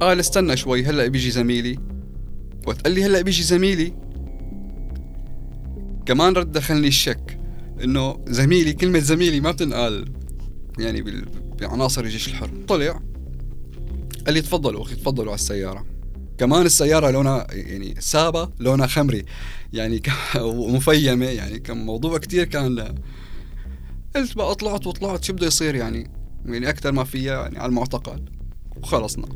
قال استنى شوي هلأ بيجي زميلي. وقت قال لي هلأ بيجي زميلي. كمان رد دخلني الشك إنه زميلي كلمة زميلي ما بتنقال يعني بعناصر الجيش الحر. طلع قال لي تفضلوا أخي تفضلوا على السيارة. كمان السيارة لونها يعني سابة لونها خمري. يعني ومفيمة يعني كان موضوع كتير كان قلت بقى طلعت وطلعت شو بده يصير يعني؟ يعني أكثر ما فيها يعني على المعتقل. وخلصنا.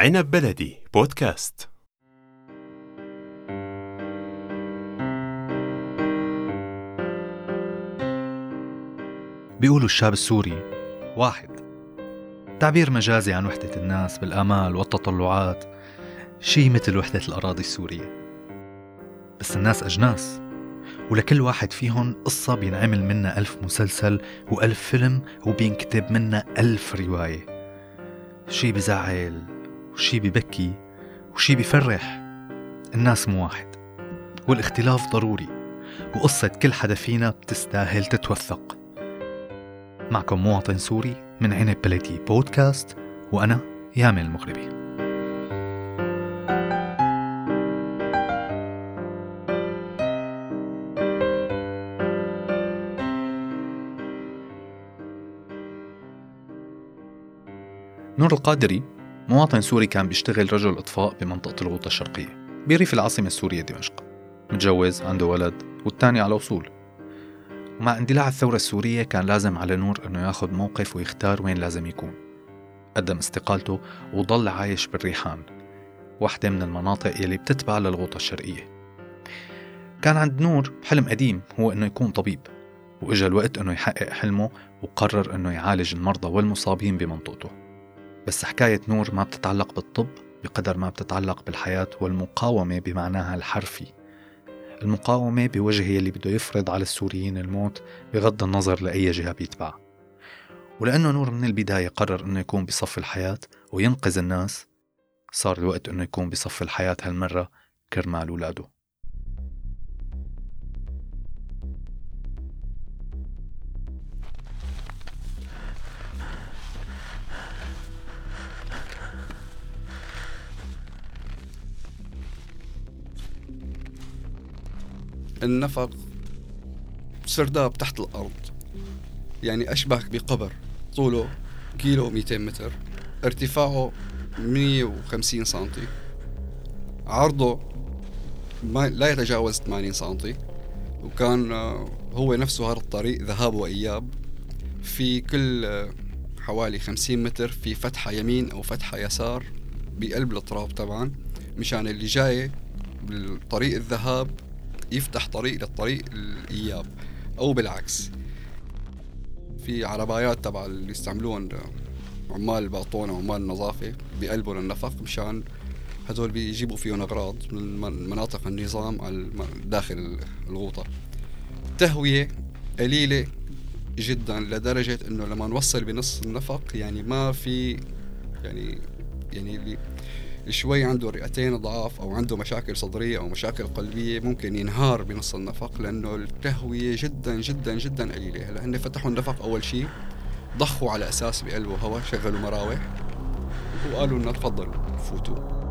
عنب بلدي بودكاست. بيقولوا الشاب السوري واحد. تعبير مجازي عن وحدة الناس بالآمال والتطلعات شي مثل وحدة الأراضي السورية. بس الناس أجناس ولكل واحد فيهم قصة بينعمل منها ألف مسلسل وألف فيلم وبينكتب منها ألف رواية. شي بزعل وشي ببكي وشي بفرح. الناس مو واحد والاختلاف ضروري وقصة كل حدا فينا بتستاهل تتوثق. معكم مواطن سوري من عنب بلدي بودكاست وأنا يامن المغربي. نور القادري مواطن سوري كان بيشتغل رجل إطفاء بمنطقة الغوطة الشرقية بريف العاصمة السورية دمشق. متجوز عنده ولد والتاني على وصول ومع اندلاع الثورة السورية كان لازم على نور إنه ياخذ موقف ويختار وين لازم يكون. قدم استقالته وضل عايش بالريحان واحدة من المناطق يلي بتتبع للغوطة الشرقية. كان عند نور حلم قديم هو إنه يكون طبيب وإجا الوقت إنه يحقق حلمه وقرر إنه يعالج المرضى والمصابين بمنطقته. بس حكاية نور ما بتتعلق بالطب بقدر ما بتتعلق بالحياة والمقاومة بمعناها الحرفي. المقاومة بوجه يلي بده يفرض على السوريين الموت بغض النظر لأي جهة بيتبع. ولأنه نور من البداية قرر أنه يكون بصف الحياة وينقذ الناس صار الوقت أنه يكون بصف الحياة هالمرة كرمال أولاده النفق سرداب تحت الأرض. يعني أشبه بقبر طوله كيلو 200 متر ارتفاعه 150 سنتي. عرضه ما لا يتجاوز 80 سنتي. وكان آه، هو نفسه هذا الطريق ذهاب وإياب. في كل آه، حوالي 50 متر في فتحة يمين أو فتحة يسار بقلب التراب طبعا مشان اللي جاي بالطريق الذهاب يفتح طريق للطريق الإياب أو بالعكس. في عربايات تبع اللي يستعملون عمال الباطونه وعمال النظافه بقلبهم النفق مشان هدول بيجيبوا فيهم أغراض من مناطق النظام داخل الغوطة. تهوية قليلة جدا لدرجة إنه لما نوصل بنص النفق يعني ما في يعني يعني شوي عنده رئتين ضعاف أو عنده مشاكل صدرية أو مشاكل قلبية ممكن ينهار بنص النفق لأنه التهوية جدا جدا جدا قليلة. هلأ هن فتحوا النفق أول شيء ضخوا على أساس بقلبوا هواء شغلوا مراوح وقالوا لنا تفضلوا فوتوا.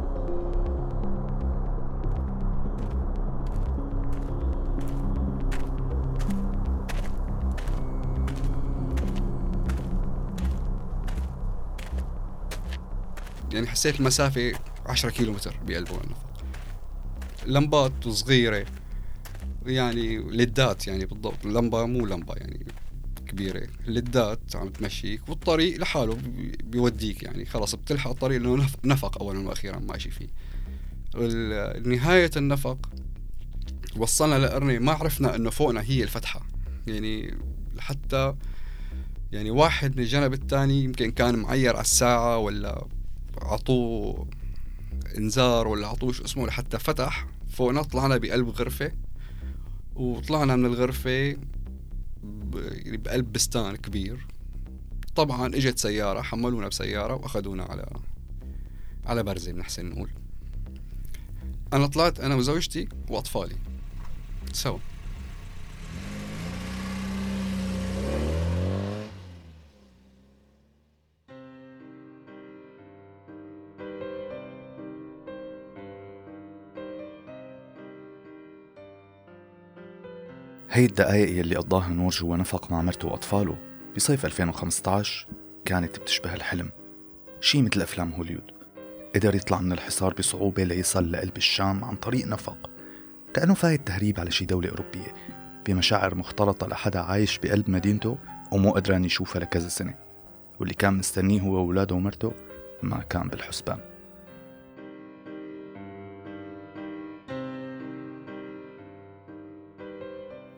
يعني حسيت المسافة عشرة كيلو متر بقلبه النفق لمبات صغيرة يعني لدات يعني بالضبط. لمبة مو لمبة يعني كبيرة لدات عم تمشيك والطريق لحاله بيوديك يعني. خلاص بتلحق الطريق لأنه نفق أولا وأخيرا ماشي فيه. نهاية النفق وصلنا لقرنة ما عرفنا إنه فوقنا هي الفتحة. يعني حتى يعني واحد من الجنب الثاني يمكن كان معير على الساعة ولا عطوه إنذار ولا عطوه شو اسمه لحتى فتح فوقنا طلعنا بقلب غرفة. وطلعنا من الغرفة يعني بقلب بستان كبير. طبعا إجت سيارة حملونا بسيارة وأخذونا على على برزة بنحسن نقول. أنا طلعت أنا وزوجتي وأطفالي. سوا هي الدقايق يلي قضاها نور جوا نفق مع مرته وأطفاله. بصيف 2015 كانت بتشبه الحلم. شي مثل أفلام هوليود. قدر يطلع من الحصار بصعوبة ليصل لقلب الشام عن طريق نفق. كأنه فايت تهريب على شي دولة أوروبية. بمشاعر مختلطة لحدا عايش بقلب مدينته ومو قدران يشوفها لكذا سنة. واللي كان مستنيه هو وولاده ومرته ما كان بالحسبان.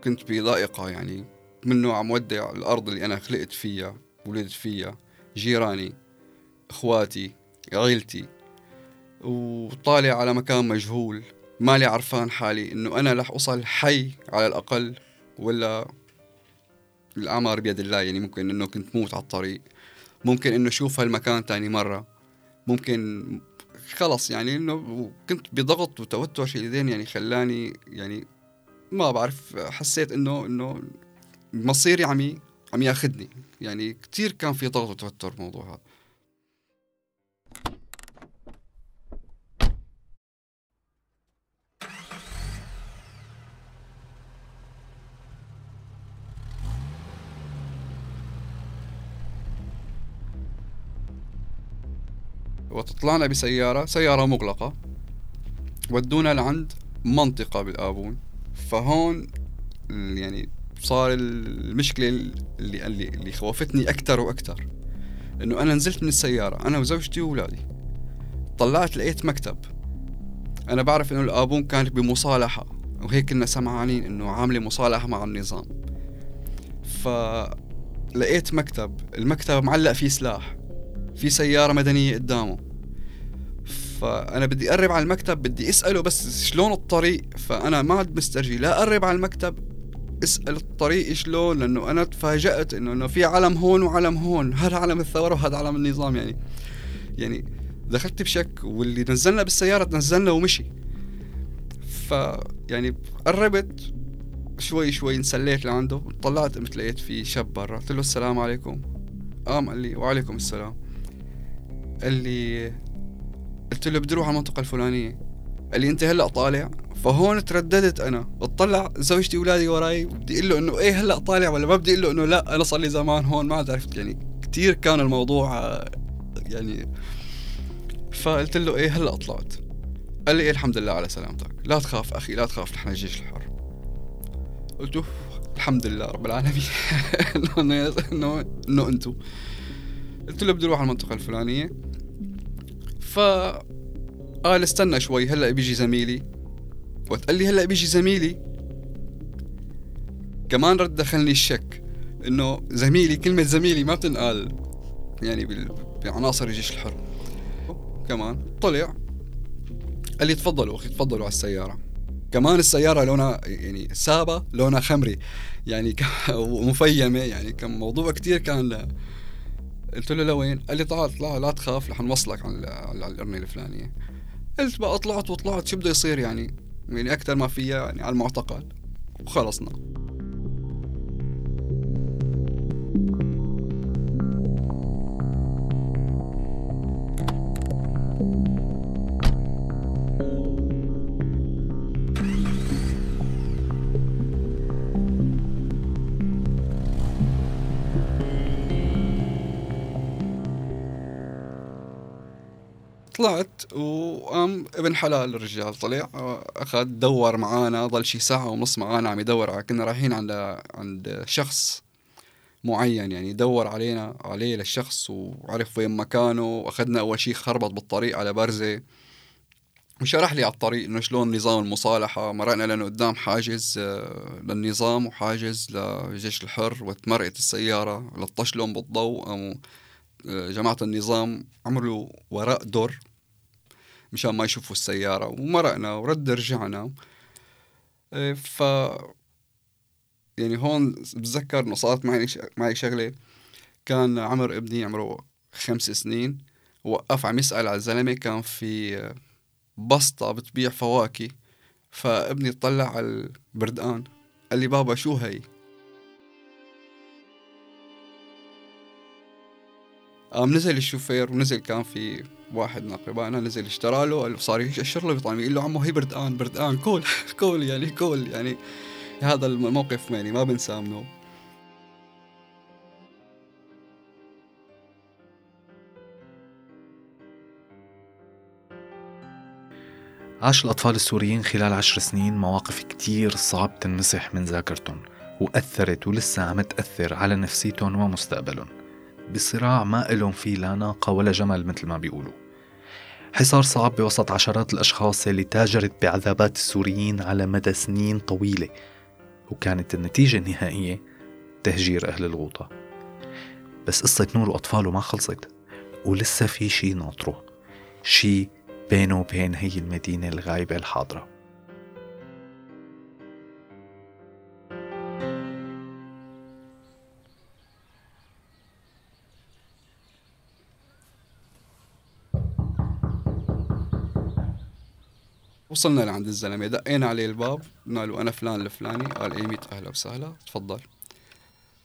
كنت بضائقة يعني منه عم ودع الأرض اللي أنا خلقت فيها ولدت فيها جيراني إخواتي عيلتي. وطالع على مكان مجهول مالي عرفان حالي إنه أنا رح أوصل حي على الأقل ولا الأعمار بيد الله. يعني ممكن إنه كنت موت على الطريق. ممكن إنه أشوف هالمكان تاني مرة. ممكن خلص يعني إنه كنت بضغط وتوتر شديدين يعني خلاني يعني ما بعرف حسيت إنه إنه مصيري عم عم ياخذني يعني كثير كان في ضغط وتوتر بالموضوع هذا. وطلعنا بسيارة سيارة مغلقة. ودونا لعند منطقة بالآبون. فهون يعني صار المشكلة اللي اللي, اللي خوفتني أكثر وأكثر إنه أنا نزلت من السيارة أنا وزوجتي وأولادي. طلعت لقيت مكتب. أنا بعرف إنه الآبون كانت بمصالحة وهيك كنا سمعانين إنه عاملة مصالحة مع النظام. فلقيت مكتب المكتب معلق فيه سلاح في سيارة مدنية قدامه. فأنا بدي أقرب على المكتب بدي أسأله بس شلون الطريق؟ فأنا ما عاد مسترجي لا أقرب على المكتب أسأل الطريق شلون؟ لأنه أنا تفاجأت انه إنه في علم هون وعلم هون. هذا علم الثورة وهذا علم النظام يعني. يعني دخلت بشك واللي نزلنا بالسيارة نزلنا ومشي. ف يعني قربت شوي شوي انسليت لعنده طلعت قمت لقيت في شاب برا. قلت له السلام عليكم. قام قال لي وعليكم السلام. قال لي قلت له بدي أروح على المنطقة الفلانية. قال لي أنت هلأ طالع. فهون ترددت أنا. بتطلع زوجتي واولادي وراي بدي أقول له إنه إيه هلأ طالع ولا ما بدي أقول له إنه لأ أنا صار لي زمان هون ما عرفت. يعني كثير كان الموضوع يعني فقلت له إيه هلأ طلعت. قال لي إيه الحمد لله على سلامتك. لا تخاف أخي لا تخاف نحن الجيش الحر. قلت له الحمد لله رب العالمين. انه انه أنتم قلت له بدي أروح على المنطقة الفلانية. ف قال استنى شوي. هلا بيجي زميلي. وقت قال لي هلا بيجي زميلي. كمان رد دخلني الشك إنه زميلي كلمة زميلي ما بتنقال يعني بعناصر الجيش الحر. كمان طلع. قال لي تفضلوا أخي تفضلوا على السيارة. كمان السيارة لونها يعني سابة لونها خمري. يعني ومفيمة يعني كان موضوع كتير كان قلت له لوين؟ قال لي تعال اطلع لا تخاف رح نوصلك على على القرنه الفلانية. قلت بقى طلعت وطلعت شو بده يصير يعني؟ يعني أكثر ما فيها يعني على المعتقل. وخلصنا. طلعت وقام ابن حلال الرجال طلع أخذ دور معانا ضل شي ساعة ونص معانا عم يدور كنا رايحين عند عند شخص معين يعني دور علينا عليه للشخص وعرف وين مكانه وأخذنا أول شيء خربط بالطريق على برزة وشرح لي على الطريق إنه شلون نظام المصالحة. مرقنا لأنه قدام حاجز آه، للنظام وحاجز للجيش الحر وتمرقت السيارة لطشلهم بالضوء. قاموا آه، جماعة النظام عملوا وراء دور مشان ما يشوفوا السيارة ومرقنا ورد رجعنا. إيه، ف يعني هون بتذكر إنه صارت معي معي شغلة. كان عمر ابني عمره خمس سنين وقف عم يسأل على الزلمة كان في بسطة بتبيع فواكه. فابني طلع على البردقان قال لي بابا شو هي؟ نزل الشوفير ونزل كان في واحد من أقربائنا نزل اشترى له صار يشر له بطعمه يقول له عمو هي بردقان بردقان كول كول يعني كول يعني. هذا الموقف يعني ما بنساه منه. عاش الأطفال السوريين خلال عشر سنين مواقف كتير صعب تنمسح من ذاكرتهم وأثرت ولسه عم تأثر على نفسيتهم ومستقبلهم. بصراع ما إلهم فيه لا ناقة ولا جمل مثل ما بيقولوا. حصار صعب بوسط عشرات الأشخاص اللي تاجرت بعذابات السوريين على مدى سنين طويلة وكانت النتيجة النهائية تهجير أهل الغوطة. بس قصة نور وأطفاله ما خلصت ولسه في شي ناطره شي بينه وبين هي المدينة الغايبة الحاضرة. وصلنا لعند الزلمة. دقينا عليه الباب قلنا له أنا فلان الفلاني. قال إيه 100 أهلا وسهلا. تفضل.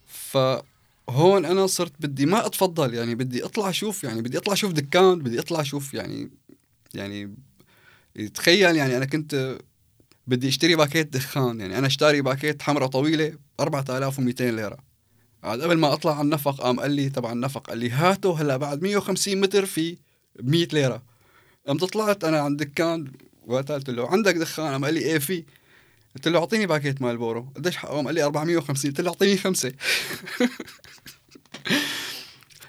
فهون أنا صرت بدي ما أتفضل يعني بدي أطلع أشوف يعني بدي أطلع أشوف دكان بدي أطلع أشوف يعني يعني تخيل يعني أنا كنت بدي أشتري باكيت دخان يعني أنا اشتري باكيت حمراء طويلة 4200 ليرة. عاد قبل ما أطلع على النفق قام قال لي تبع النفق قال لي هاته هلا بعد 150 متر في 100 ليرة. قمت طلعت أنا عند دكان وقتها قلت له عندك دخان؟ قال لي إيه في. قلت له أعطيني باكيت Marlboro قديش حقه قال لي 450 قلت له أعطيني خمسة.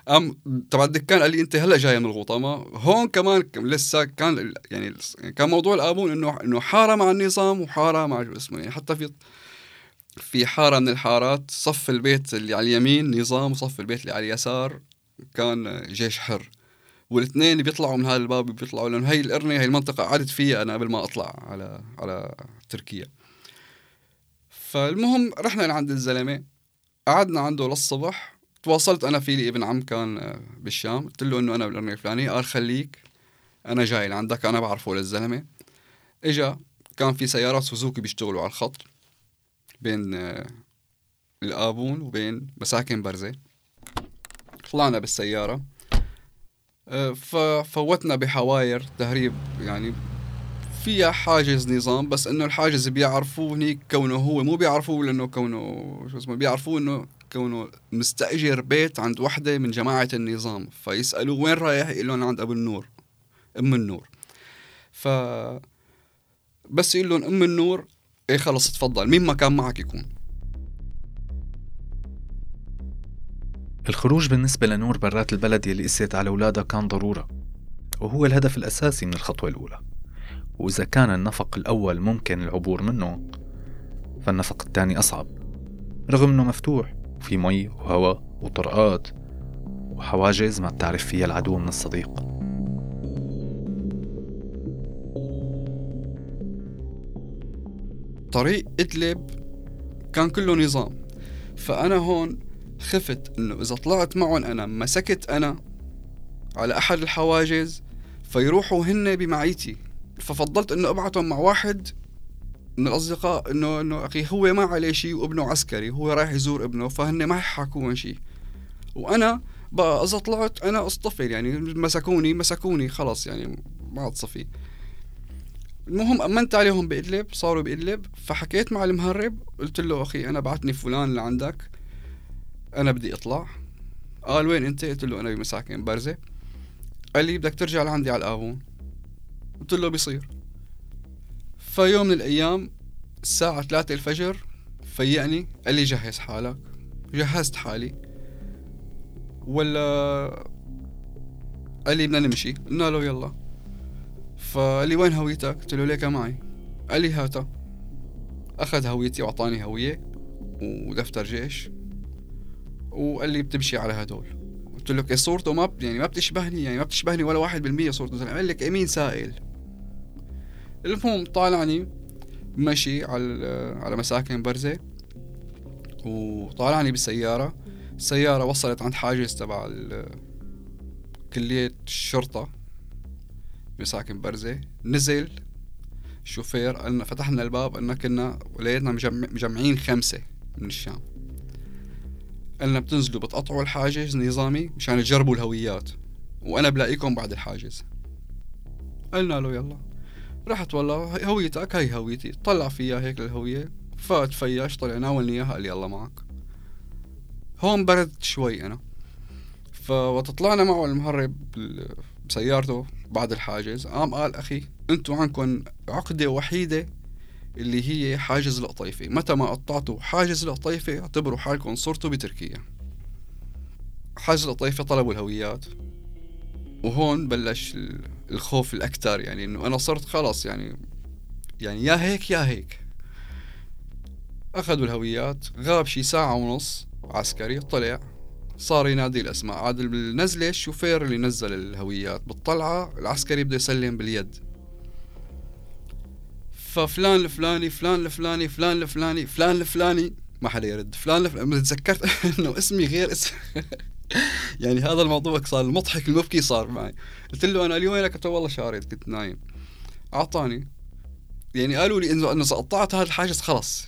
قام تبع الدكان قال لي أنت هلأ جاي من الغوطه ما هون كمان لسه كان يعني كان موضوع القابون انه إنه حارة مع النظام وحارة مع شو اسمه يعني حتى في في حارة من الحارات صف البيت اللي على اليمين نظام وصف البيت اللي على اليسار كان جيش حر. والاثنين بيطلعوا من هذا الباب بيطلعوا لأنه هي القرنة هي المنطقة قعدت فيها أنا قبل ما أطلع على على تركيا. فالمهم رحنا لعند الزلمة قعدنا عنده للصبح تواصلت أنا في لي ابن عم كان بالشام قلت له إنه أنا بالقرنة الفلانية قال خليك أنا جاي لعندك أنا بعرفه للزلمة. إجا كان في سيارات سوزوكي بيشتغلوا على الخط بين الآبون وبين مساكن برزة. طلعنا بالسيارة. ففوتنا بحواير تهريب يعني فيها حاجز نظام بس إنه الحاجز بيعرفوه هنيك كونه هو مو بيعرفوه لأنه كونه شو اسمه بيعرفوه إنه كونه مستأجر بيت عند وحدة من جماعة النظام فيسألوه وين رايح يقول لهم عند أبو النور أم النور. ف بس يقول لهم أم النور إيه خلص تفضل مين ما كان معك يكون. الخروج بالنسبة لنور برات البلد يلي قست على أولادها كان ضرورة وهو الهدف الأساسي من الخطوة الأولى. وإذا كان النفق الأول ممكن العبور منه فالنفق الثاني أصعب. رغم أنه مفتوح وفي مي وهواء وطرقات وحواجز ما بتعرف فيها العدو من الصديق. طريق إدلب كان كله نظام فأنا هون خفت إنه إذا طلعت معهم أنا مسكت أنا على أحد الحواجز فيروحوا هن بمعيتي. ففضلت إنه أبعتهم مع واحد من الأصدقاء إنه إنه أخي هو ما عليه شيء وابنه عسكري هو رايح يزور ابنه فهن ما يحكون شيء. وأنا بقى إذا طلعت أنا أصطفل يعني مسكوني مسكوني خلص يعني ما عاد صفي. المهم أمنت عليهم بإدلب صاروا بإدلب فحكيت مع المهرب قلت له أخي أنا بعتني فلان لعندك. أنا بدي اطلع قال وين أنت؟ قلت له أنا بمساكن برزة. قال لي بدك ترجع لعندي على الآبون قلت له بيصير. فيوم من الأيام الساعة ثلاثة الفجر فيقني قال لي جهز حالك. جهزت حالي. ولا قال لي بدنا نمشي. قلنا له يلا. فقال لي وين هويتك؟ قلت له ليك معي. قال لي هاتا أخذ هويتي وأعطاني هوية ودفتر جيش. وقال لي بتمشي على هدول. قلت له صورته ما يعني ما بتشبهني يعني ما بتشبهني ولا واحد بالمية صورته. قال لك امين سائل؟ المهم طالعني مشي على على مساكن برزة وطالعني بالسيارة. السيارة وصلت عند حاجز تبع كلية الشرطة بساكن برزة. نزل الشوفير قالنا فتحنا الباب قلنا كنا وليتنا مجمع مجمعين خمسة من الشام. قالنا بتنزلوا بتقطعوا الحاجز نظامي مشان تجربوا الهويات. وأنا بلاقيكم بعد الحاجز. قلنا له يلا. رحت والله هويتك هي هويتي. طلع فيها هيك للهوية فات فياش طلع ناولني اياها قال يلا معك. هون بردت شوي أنا. فوقت طلعنا معه المهرب بسيارته بعد الحاجز قام قال أخي أنتم عندكم عقدة وحيدة اللي هي حاجز القطيفة. متى ما قطعتوا حاجز القطيفة اعتبروا حالكم صرتوا بتركيا. حاجز القطيفة طلبوا الهويات وهون بلش الخوف الأكثر يعني إنه أنا صرت خلص يعني يعني يا هيك يا هيك. أخذوا الهويات غاب شي ساعة ونص عسكري طلع صار ينادي الأسماء. عاد بالنزلة الشوفير اللي نزل الهويات بالطلعة العسكري بده يسلم باليد. ففلان الفلاني فلان الفلاني فلان الفلاني فلان الفلاني. ما حدا يرد. فلان الفلاني تذكرت إنه اسمي غير اسم. يعني هذا الموضوع صار المضحك المبكي صار معي. قلت له أنا اليوم وينك؟ قلت والله شارد كنت نايم. أعطاني. يعني قالوا لي إنه أنا قطعت هذا الحاجز خلص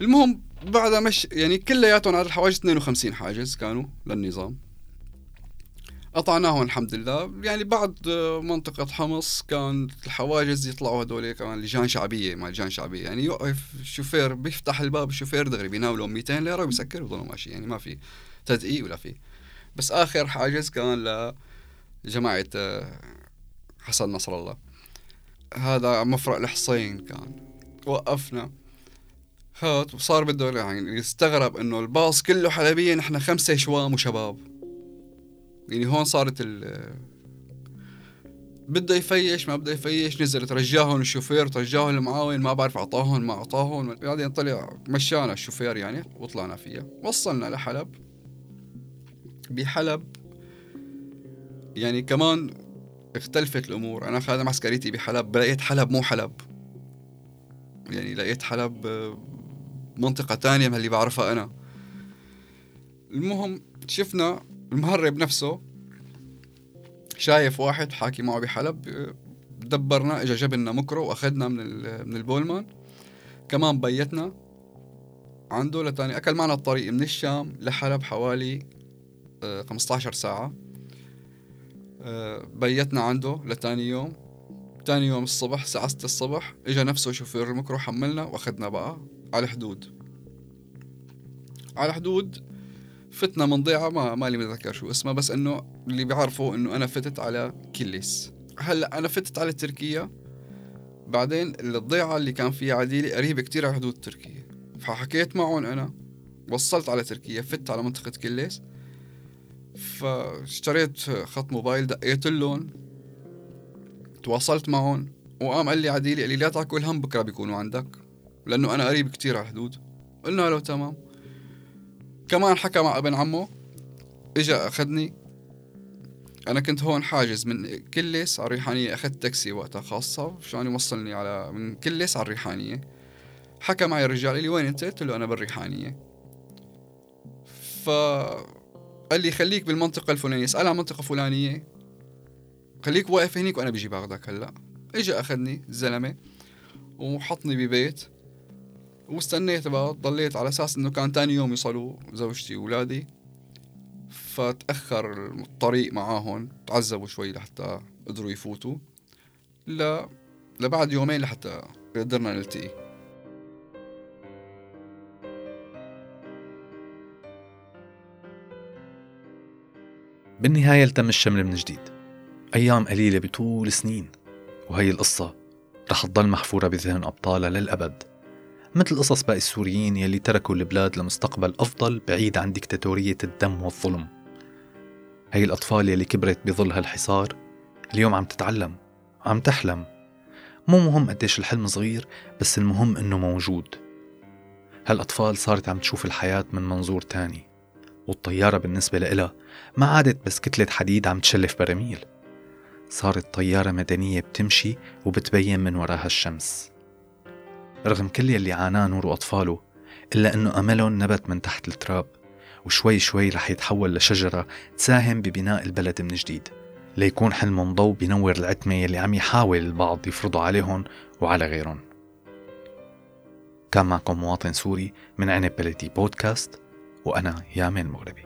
المهم بعدها مش يعني كلياتهم على الحواجز 52 حاجز كانوا للنظام. قطعناهم الحمد لله. يعني بعد منطقة حمص كان الحواجز يطلعوا هدول كمان لجان شعبية مع لجان شعبية. يعني يوقف الشوفير بيفتح الباب الشوفير دغري بيناولهم 200 ليرة وبيسكر وبضلوا ماشي يعني ما في تدقيق ولا في. بس آخر حاجز كان لجماعة آه، حسن نصر الله. هذا مفرق الحصين كان. وقفنا. هات وصار بده يعني يستغرب إنه الباص كله حلبية نحن خمسة شوام وشباب. يعني هون صارت ال بده يفيش ما بده يفيش نزل ترجاهم الشوفير ترجاهم المعاون ما بعرف اعطاهم ما اعطاهم بعدين طلع مشانا الشوفير يعني وطلعنا فيها. وصلنا لحلب. بحلب يعني كمان اختلفت الأمور. أنا خادم عسكريتي بحلب لقيت حلب مو حلب. يعني لقيت حلب منطقة تانية من اللي بعرفها أنا. المهم شفنا المهرب نفسه شايف واحد حاكي معه بحلب دبرنا اجى جاب لنا مكرو واخذنا من من البولمان كمان بيتنا عنده لتاني أكل معنا الطريق من الشام لحلب حوالي 15 آه، ساعة. آه، بيتنا عنده لتاني يوم. تاني يوم الصبح الساعة 6 الصبح اجى نفسه شوفير المكرو حملنا وأخذنا بقى على الحدود. على الحدود فتنا من ضيعة ما مالي متذكر شو اسمها بس إنه اللي بيعرفوا إنه أنا فتت على كليس هلأ أنا فتت على تركيا. بعدين الضيعة اللي كان فيها عديلي قريبة كتير على حدود تركيا. فحكيت معهم أنا وصلت على تركيا فت على منطقة كليس فاشتريت خط موبايل دقيت لهم تواصلت معهم وقام قال لي عديلي قال لي لا تاكل هم بكرة بيكونوا عندك لأنه أنا قريب كتير على الحدود. قلنا له تمام. كمان حكى مع ابن عمه إجا أخذني. أنا كنت هون حاجز من كلس على الريحانية أخذت تاكسي وقتها خاصة عشان يوصلني على من كلس على الريحانية. حكى معي الرجال لي وين أنت؟ قلت له أنا بالريحانية. ف قال لي خليك بالمنطقة الفلانية اسأل عن منطقة فلانية. خليك واقف هنيك وأنا بيجي بأخذك هلأ. اجى أخذني الزلمه وحطني ببيت. واستنيت بقى ضليت على أساس إنه كان تاني يوم يوصلوا زوجتي واولادي فتأخر الطريق معاهم تعذبوا شوي لحتى قدروا يفوتوا. ل لبعد يومين لحتى قدرنا نلتقي. بالنهاية التم الشمل من جديد. أيام قليلة بطول سنين. وهي القصة رح تضل محفورة بذهن أبطالها للأبد. مثل قصص باقي السوريين يلي تركوا البلاد لمستقبل أفضل بعيد عن ديكتاتورية الدم والظلم. هي الأطفال يلي كبرت بظل هالحصار اليوم عم تتعلم عم تحلم. مو مهم قديش الحلم صغير بس المهم إنه موجود. هالأطفال صارت عم تشوف الحياة من منظور تاني والطيارة بالنسبة لإلها ما عادت بس كتلة حديد عم تشلف براميل صارت طيارة مدنية بتمشي وبتبين من وراها الشمس. رغم كل يلي عاناه نور وأطفاله إلا أنه أملهم نبت من تحت التراب وشوي شوي رح يتحول لشجرة تساهم ببناء البلد من جديد ليكون حلمهم ضوء بينور العتمة يلي عم يحاول البعض يفرضوا عليهم وعلى غيرهم. كان معكم مواطن سوري من عنب بلدي بودكاست وأنا يامن مغربي.